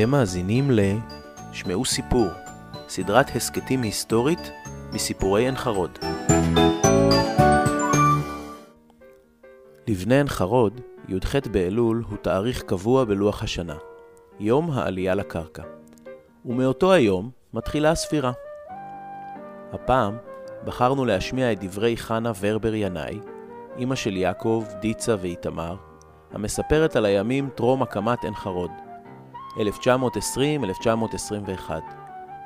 אתם מאזינים ל... שמעו סיפור, סדרת הסכתים היסטורית מסיפורי עין חרוד. לבני עין חרוד, י"ח באלול הוא תאריך קבוע בלוח השנה, יום העלייה לקרקע. ומאותו היום מתחילה הספירה. הפעם בחרנו להשמיע את דברי חנה ורבר ינאי, אמא של יעקב, דיצה ואיתמר, המספרת על הימים טרום הקמת עין חרוד, 1920-1921,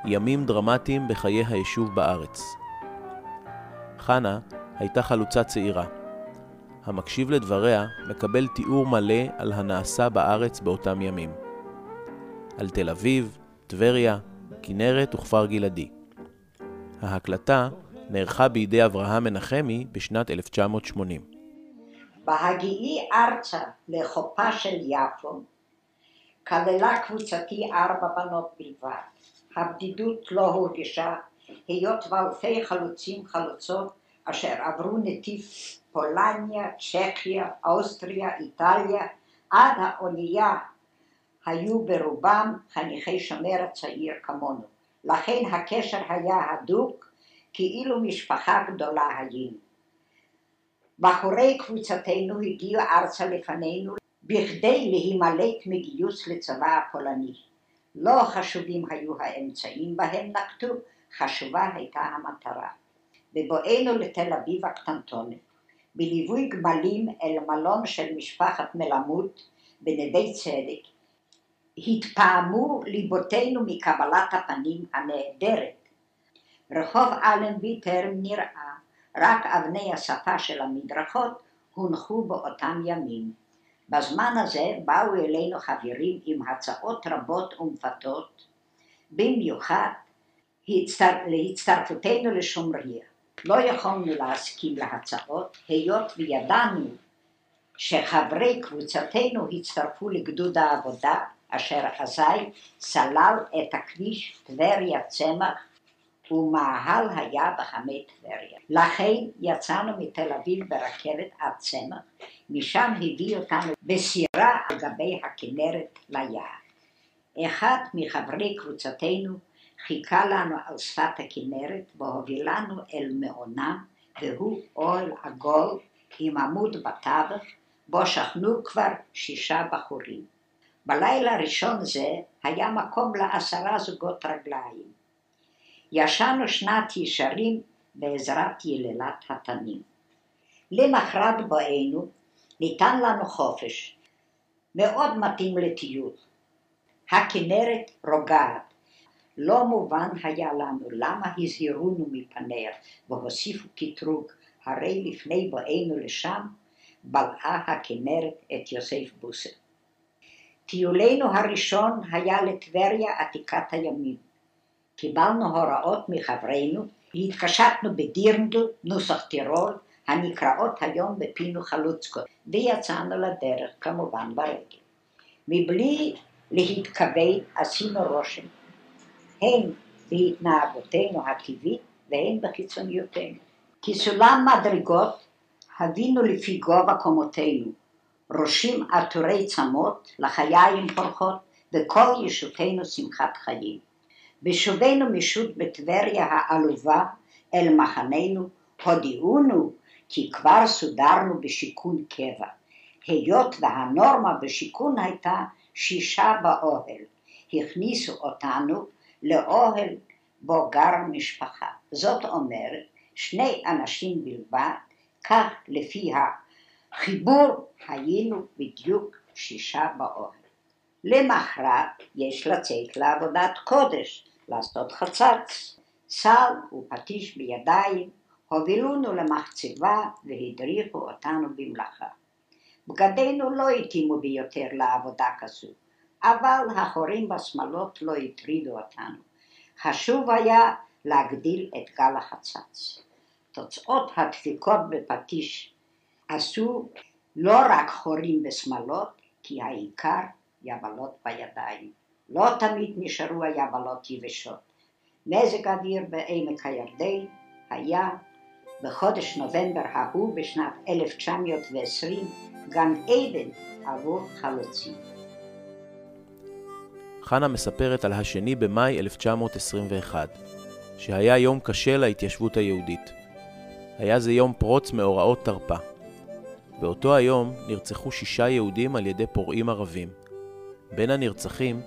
ימים דרמטיים בחיי היישוב בארץ. חנה הייתה חלוצה צעירה. המקשיב לדבריה מקבל תיאור מלא על הנעשה בארץ באותם ימים. על תל אביב, טבריה, כנרת וכפר גלעדי. ההקלטה נערכה בידי אברהם מנחמי בשנת 1980. בהגיעי ארצה לחופה של יפו, כללה קבוצתי ארבע בנות בלבד. הבדידות לא הורגשה, היות ואלפי חלוצים חלוצות אשר עברו נתיב פולניה, צ'כיה, אוסטריה, איטליה, עד האונייה היו ברובם חניכי שומר הצעיר כמונו. לכן הקשר היה הדוק, כאילו משפחה גדולה היינו. בחורי קבוצתנו הגיעו ארצה לפנינו בכדי להימלט מגיוס לצבא הפולני. לא חשובים היו האמצעים בהם נקטו, חשובה הייתה המטרה. בבואנו לתל אביב הקטנטונת, בליווי גמלים אל מלון של משפחת מלמות בנווה צדק, התפעמו ליבותינו מקבלת הפנים הנהדרת. רחוב אלנבי טרם נראה, רק אבני השפה של המדרכות הונחו באותם ימים. בזמן הזה באו אלינו חברים עם הצעות רבות ומפתות, במיוחד להצטרפותנו לשומריה. לא יכולנו להסכים להצעות, היות וידענו שחברי קבוצתנו הצטרפו לגדוד העבודה, אשר אזי סלל את הכביש טבריה צמח ומאהל היה בחמי טבריה. לכן יצאנו מתל אביב ברכבת עד צמח, משם הביא אותנו בסירה על גבי הכנרת ליער. אחד מחברי קבוצתנו חיכה לנו על שפת הכנרת והובילנו אל מעונם, והוא אוהל עגול עם עמוד בתווך, בו שכנו כבר שישה בחורים. בלילה ראשון זה היה מקום לעשרה זוגות רגליים. ישנו שנת ישרים בעזרת יללת התנים. למחרת בואנו ניתן לנו חופש, מאוד מתאים לטיול. הכנרת רוגעת. לא מובן היה לנו למה הזהירונו מפניה והוסיפו קטרוג, הרי לפני בואנו לשם בלעה הכנרת את יוסף בוסר. טיולנו הראשון היה לטבריה עתיקת הימים. קיבלנו הוראות מחברינו והתקשטנו בדירנדל, נוסח טירול, הנקראות היום בפינו חלוצקות, ויצאנו לדרך כמובן ברגל. מבלי להתכוון עשינו רושם, הן בהתנהגותנו הטבעית והן בחיצוניותנו. כסולם מדרגות הבינו לפי גובה קומותינו, ראשים עטורי צמות, לחיים פורחות, וכל ישותנו שמחת חיים. בשובנו משוט בטבריה העלובה אל מחננו, הודיעונו כי כבר סודרנו בשיכון קבע. היות והנורמה בשיכון הייתה שישה באוהל, הכניסו אותנו לאוהל בו גר משפחה. זאת אומרת, שני אנשים בלבד, כך לפי החיבור היינו בדיוק שישה באוהל. למחרת יש לצאת לעבודת קודש, לעשות חצץ. סל ופטיש בידיים הובילונו למחצבה והדריכו אותנו במלאכה. בגדינו לא התאימו ביותר לעבודה כזו, אבל החורים בשמלות לא הטרידו אותנו. חשוב היה להגדיל את גל החצץ. תוצאות הדפיקות בפטיש עשו לא רק חורים בשמלות, כי העיקר יבלות בידיים. לא תמיד נשארו היבלות יבשות. מזג האוויר בעמק הירדן היה בחודש נובמבר ההוא בשנת 1920 גן עדן עבור חלוצים. חנה מספרת על השני במאי 1921, שהיה יום קשה להתיישבות היהודית. היה זה יום פרוץ מאורעות תרפ"א. באותו היום נרצחו שישה יהודים על ידי פורעים ערבים. בין הנרצחים,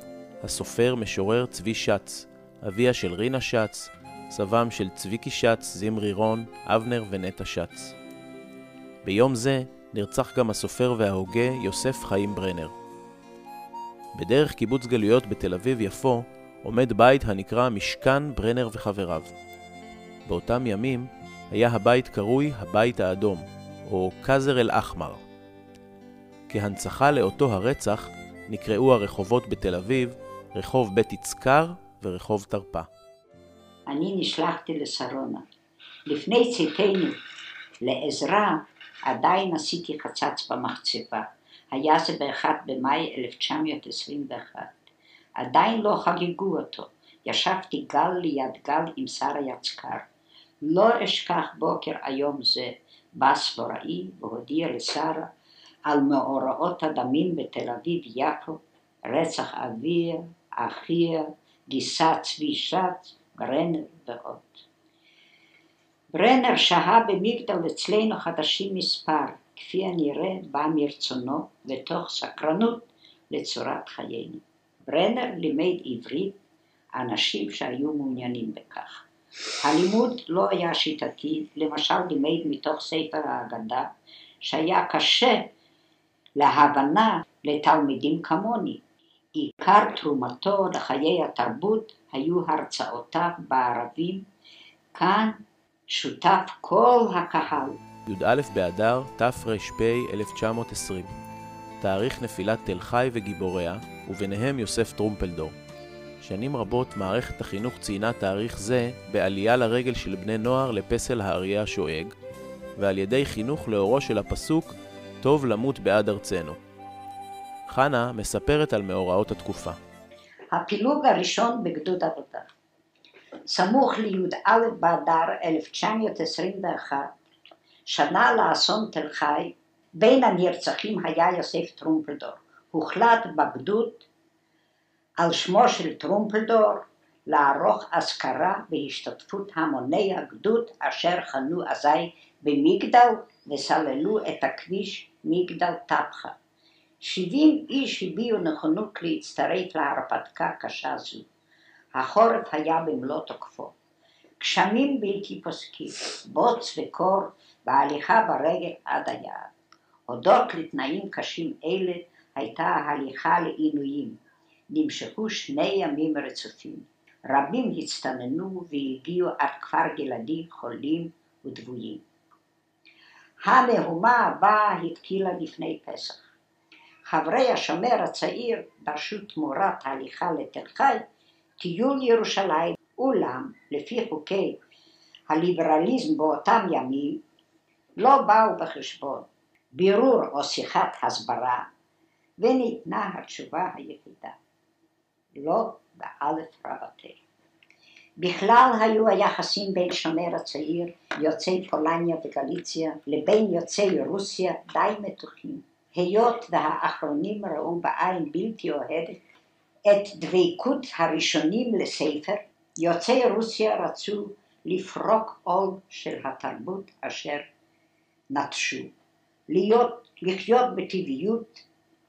הסופר משורר צבי שץ, אביה של רינה שץ, סבם של צביקי שץ, זמרי רון, אבנר ונטע שץ. ביום זה נרצח גם הסופר וההוגה יוסף חיים ברנר. בדרך קיבוץ גלויות בתל אביב-יפו עומד בית הנקרא משכן ברנר וחבריו. באותם ימים היה הבית קרוי הבית האדום, או קאזר אל-אחמר. כהנצחה לאותו הרצח נקראו הרחובות בתל אביב רחוב בית יצקר ורחוב תרפ"א. אני נשלחתי לשרונה. לפני צאתנו לעזרה עדיין עשיתי חצץ במחצבה. היה זה ב-1 במאי 1921. עדיין לא חגגו אותו. ישבתי גל ליד גל עם שרה יצקר. לא אשכח בוקר היום זה, בא סבוראי והודיע לשרה על מאורעות הדמים בתל אביב-יפו, רצח אביה, אחיה, גיסה צבי שץ, ברנר ועוד. ברנר שהה במגדל אצלנו חדשים מספר, כפי הנראה בא מרצונו ותוך סקרנות לצורת חיינו. ברנר לימד עברית אנשים שהיו מעוניינים בכך. הלימוד לא היה שיטתי, למשל לימד מתוך ספר האגדה, שהיה קשה להבנה לתלמידים כמוני. עיקר תרומתו לחיי התרבות היו הרצאותיו בערבים, כאן שותף כל הקהל. י"א באדר תר"פ 1920 תאריך נפילת תל חי וגיבוריה, וביניהם יוסף טרומפלדור. שנים רבות מערכת החינוך ציינה תאריך זה בעלייה לרגל של בני נוער לפסל האריה השואג, ועל ידי חינוך לאורו של הפסוק "טוב למות בעד ארצנו". חנה מספרת על מאורעות התקופה. הפילוג הראשון בגדוד עבודה. סמוך לי"א באדר 1921, שנה לאסון תל חי, בין הנרצחים היה יוסף טרומפלדור. הוחלט בגדוד על שמו של טרומפלדור לערוך אזכרה בהשתתפות המוני הגדוד אשר חנו אזי במגדל וסללו את הכביש מגדל טפחה. שבעים איש הביעו נכונות להצטרף להרפתקה קשה זו. החורף היה במלוא תוקפו. גשמים בלתי פוסקים, בוץ וקור והליכה ברגל עד היעד. הודות לתנאים קשים אלה הייתה ההליכה לעינויים. נמשכו שני ימים רצופים. רבים הצטננו והגיעו עד כפר גלעדי חולים ודבויים. המהומה הבאה התקילה לפני פסח. חברי השומר הצעיר דרשו תמורת ההליכה לתל חי טיול ירושלים, אולם לפי חוקי הליברליזם באותם ימים לא באו בחשבון בירור או שיחת הסברה וניתנה התשובה היחידה לא באלף רבתי. בכלל היו היחסים בין שומר הצעיר, יוצאי פולניה וגליציה, לבין יוצאי רוסיה די מתוחים. היות והאחרונים ראו בעין בלתי אוהדת את דבקות הראשונים לספר, יוצאי רוסיה רצו לפרוק עול של התרבות אשר נטשו, להיות, לחיות בטבעיות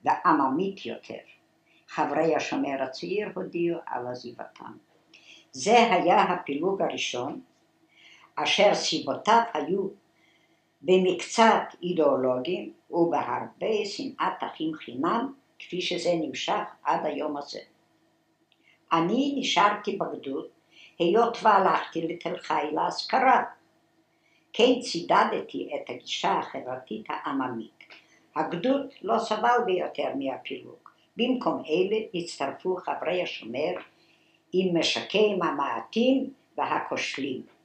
ועממית יותר. חברי השומר הצעיר הודיעו על עזיבתם. זה היה הפילוג הראשון, אשר סיבותיו היו במקצת אידיאולוגיים ובהרבה שנאת אחים חינם, כפי שזה נמשך עד היום הזה. אני נשארתי בגדוד, היות והלכתי לתל חי להשכרה. כן צידדתי את הגישה החברתית העממית. הגדוד לא סבל ביותר מהפילוג. במקום אלה הצטרפו חברי השומר עם משקיהם המעטים והכושלים.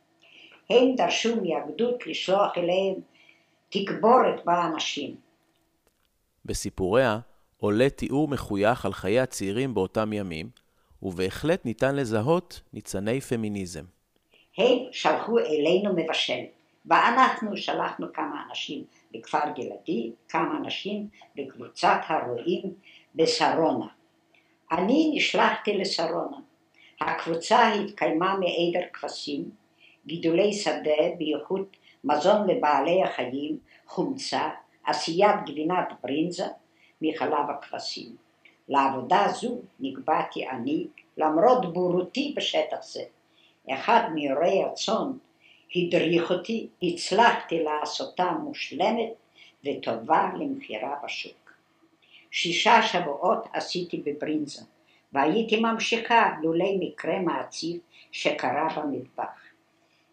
הם דרשו מהגדוד לשלוח אליהם תגבורת באנשים. בסיפוריה עולה תיאור מחוייך על חיי הצעירים באותם ימים, ובהחלט ניתן לזהות ניצני פמיניזם. הם שלחו אלינו מבשל, ואנחנו שלחנו כמה אנשים לכפר גלעדי, כמה אנשים לקבוצת הרועים בשרונה. אני נשלחתי לשרונה. הקבוצה התקיימה מעדר כבשים, גידולי שדה, בייחוד מזון לבעלי החיים, חומצה, עשיית גבינת ברינזה מחלב הכבשים. לעבודה זו נקבעתי אני, למרות בורותי בשטח זה. אחד מאירועי הצאן הדריך אותי, הצלחתי לעשותה מושלמת וטובה למכירה בשוק. שישה שבועות עשיתי בברינזה, והייתי ממשיכה לולי מקרה מעציב שקרה במטבח.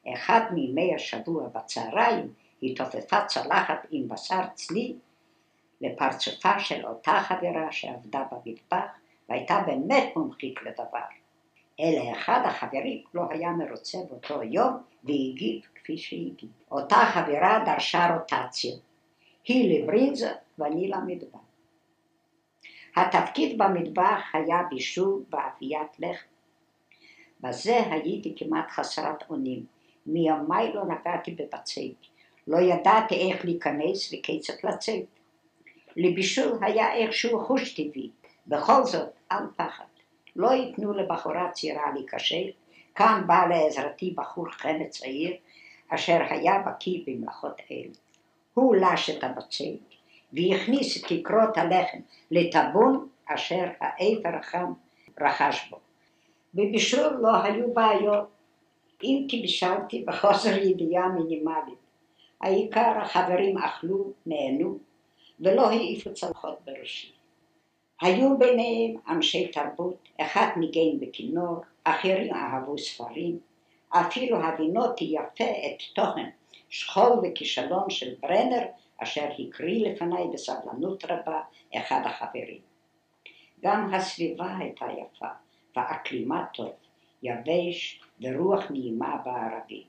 אחד מימי השבוע בצהריים התעופפה צלחת עם בשר צלי לפרצופה של אותה חברה שעבדה במטבח והייתה באמת מומחית לדבר. אלא אחד החברים לא היה מרוצה באותו יום והגיב כפי שהגיב. אותה חברה דרשה רוטציה. היא לברינזה ואני למטבח. התפקיד במטבח היה בישול ואפיית לחם. בזה הייתי כמעט חסרת אונים. מימיי לא נגעתי בבצק. לא ידעתי איך להיכנס וכיצד לצאת. לבישול היה איכשהו חוש טבעי. בכל זאת, אל פחד. לא ייתנו לבחורה צעירה להיכשל. כאן בא לעזרתי בחור חמד צעיר, אשר היה בקיא במלאכות אלה. הוא לש את הבצק, והכניס את כיכרות הלחם לטבון אשר האפר החם רכש בו. בבישול לא היו בעיות, אם כי בישלתי בחוסר ידיעה מינימלית. העיקר החברים אכלו, נהנו, ולא העיפו צלחות בראשי. היו ביניהם אנשי תרבות, אחד ניגן בכינור, אחרים אהבו ספרים, אפילו הבינותי יפה את תוכן שכול וכישלון של ברנר, אשר הקריא לפניי בסבלנות רבה אחד החברים. גם הסביבה הייתה יפה, ואקלימה טוב, יבש ורוח נעימה בערבים.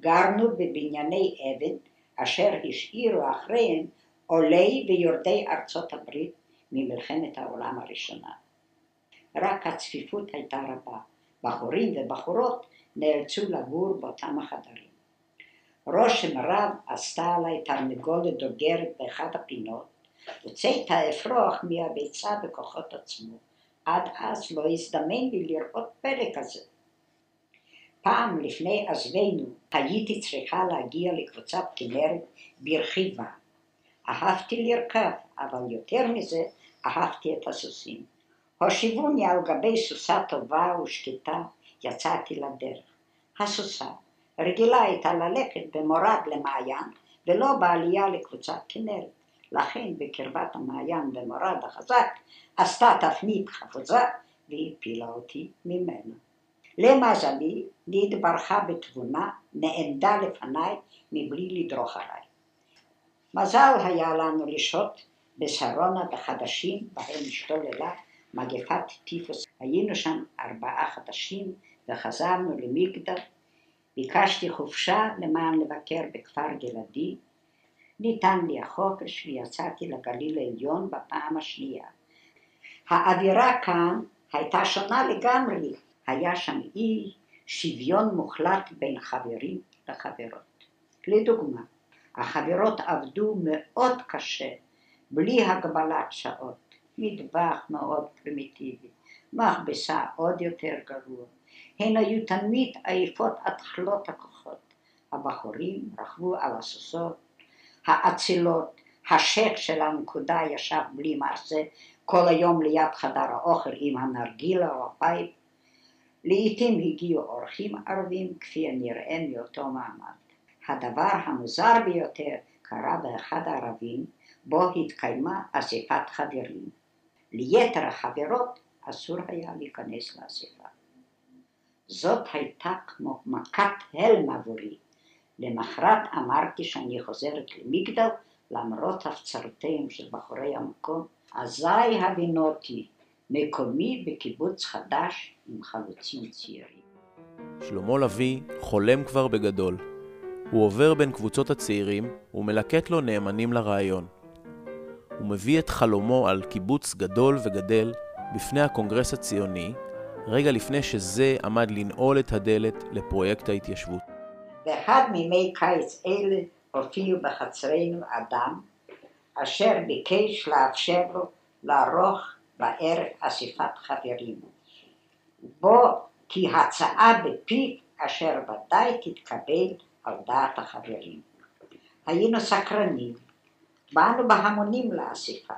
גרנו בבנייני אבן, אשר השאירו אחריהם עולי ויורדי ארצות הברית ממלחמת העולם הראשונה. רק הצפיפות הייתה רבה, בחורים ובחורות נאלצו לגור באותם החדרים. רושם רב עשתה עליי תרנגולת דוגרת באחד הפינות, הוצאת האפרוח מהביצה בכוחות עצמו. עד אז לא הזדמן לי לראות פלא כזה. פעם לפני עזבנו הייתי צריכה להגיע לקבוצת כנרת ברכיבה. אהבתי לרכב, אבל יותר מזה אהבתי את הסוסים. הושיבוני על גבי סוסה טובה ושקטה, יצאתי לדרך. הסוסה רגילה הייתה ללכת במורד למעיין ולא בעלייה לקבוצת כנרת. לכן בקרבת המעיין במורד החזק עשתה תפנית חפוזה והפילה אותי ממנו. למזלי, נתברכה בתבונה, נעמדה לפניי מבלי לדרוך עליי. מזל היה לנו לשהות בשרונה בחדשים בהם השתוללה מגפת טיפוס. היינו שם ארבעה חדשים וחזרנו למגדל. ביקשתי חופשה למען לבקר בכפר גלעדי. ניתן לי החופש ויצאתי לגליל העליון בפעם השנייה. האווירה כאן הייתה שונה לגמרי. היה שם אי שוויון מוחלט בין חברים לחברות. לדוגמה, החברות עבדו מאוד קשה, בלי הגבלת שעות, מטבח מאוד פרימיטיבי, מכבסה עוד יותר גרוע. הן היו תמיד עייפות עד כלות הכוחות. הבחורים רכבו על הסוסות, האצילות, השייח של הנקודה ישב בלי מעשה כל היום ליד חדר האוכל עם הנרגילה או ה pipe. לעתים הגיעו אורחים ערבים כפי הנראה מאותו מעמד. הדבר המוזר ביותר קרה באחד הערבים בו התקיימה אספת חברים. ליתר החברות אסור היה להיכנס לאספה. זאת הייתה כמו מכת הלם עבורי. למחרת אמרתי שאני חוזרת למגדל למרות הפצרותיהם של בחורי המקום, אזי הבינותי מקומי בקיבוץ חדש עם חלוצים צעירים. שלמה לביא חולם כבר בגדול. הוא עובר בין קבוצות הצעירים ומלקט לו נאמנים לרעיון. הוא מביא את חלומו על קיבוץ גדול וגדל בפני הקונגרס הציוני, רגע לפני שזה עמד לנעול את הדלת לפרויקט ההתיישבות. באחד מימי קיץ אלה הופיעו בחצרנו אדם, אשר ביקש לאפשר לו לערוך בערב אספת חברים, בו כי הצעה בפיו אשר ודאי תתקבל על דעת החברים. היינו סקרנים, באנו בהמונים לאספה.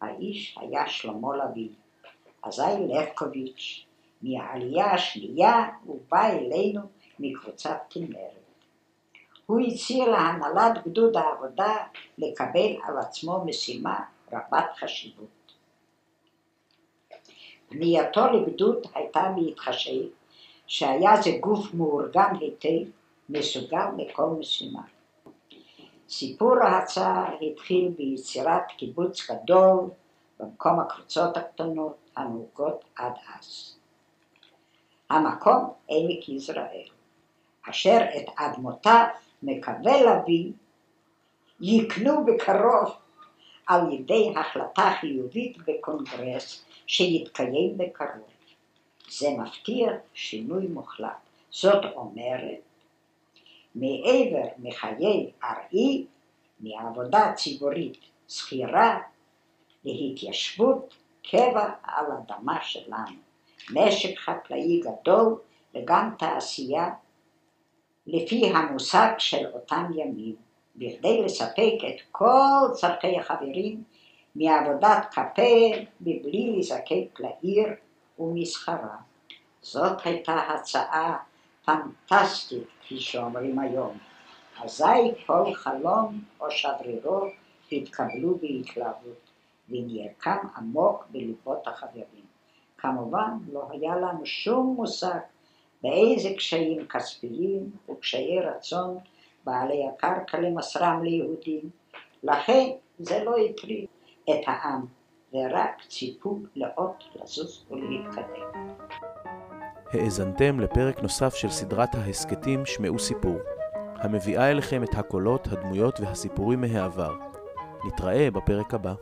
האיש היה שלמה לביא. אזי לבקוביץ', מהעלייה השנייה הוא בא אלינו מקבוצת כנרת. הוא הציע להנהלת גדוד העבודה לקבל על עצמו משימה רבת חשיבות. פנייתו לגדוד הייתה בהתחשב שהיה זה גוף מאורגן היטב, מסוגל לכל משימה. סיפור ההצעה התחיל ביצירת קיבוץ גדול במקום הקבוצות הקטנות הנהוגות עד אז. המקום עמק יזרעאל, אשר את אדמותיו מקווה להביא, יקנו בקרוב על ידי החלטה חיובית בקונגרס שיתקיים בקרוב. זה מבטיח שינוי מוחלט. זאת אומרת, מעבר מחיי ארעי, מעבודה ציבורית שכירה, להתיישבות קבע על אדמה שלנו. משק חקלאי גדול וגם תעשייה לפי המושג של אותם ימים, בכדי לספק את כל צורכי החברים מעבודת כפה מבלי לזקק לעיר ומסחרה. זאת הייתה הצעה פנטסטית, כפי שאומרים היום. אזי כל חלום או שברירו התקבלו בהתלהבות, ונרקם עמוק בליבות החברים. כמובן, לא היה לנו שום מושג באיזה קשיים כספיים וקשיי רצון בעלי הקרקע למסרם ליהודים. לכן זה לא הטריד את העם, ורק ציפו לאות לזוז ולהתקדם. האזנתם לפרק נוסף של סדרת ההסכתים שמעו סיפור, המביאה אליכם את הקולות, הדמויות והסיפורים מהעבר. נתראה בפרק הבא.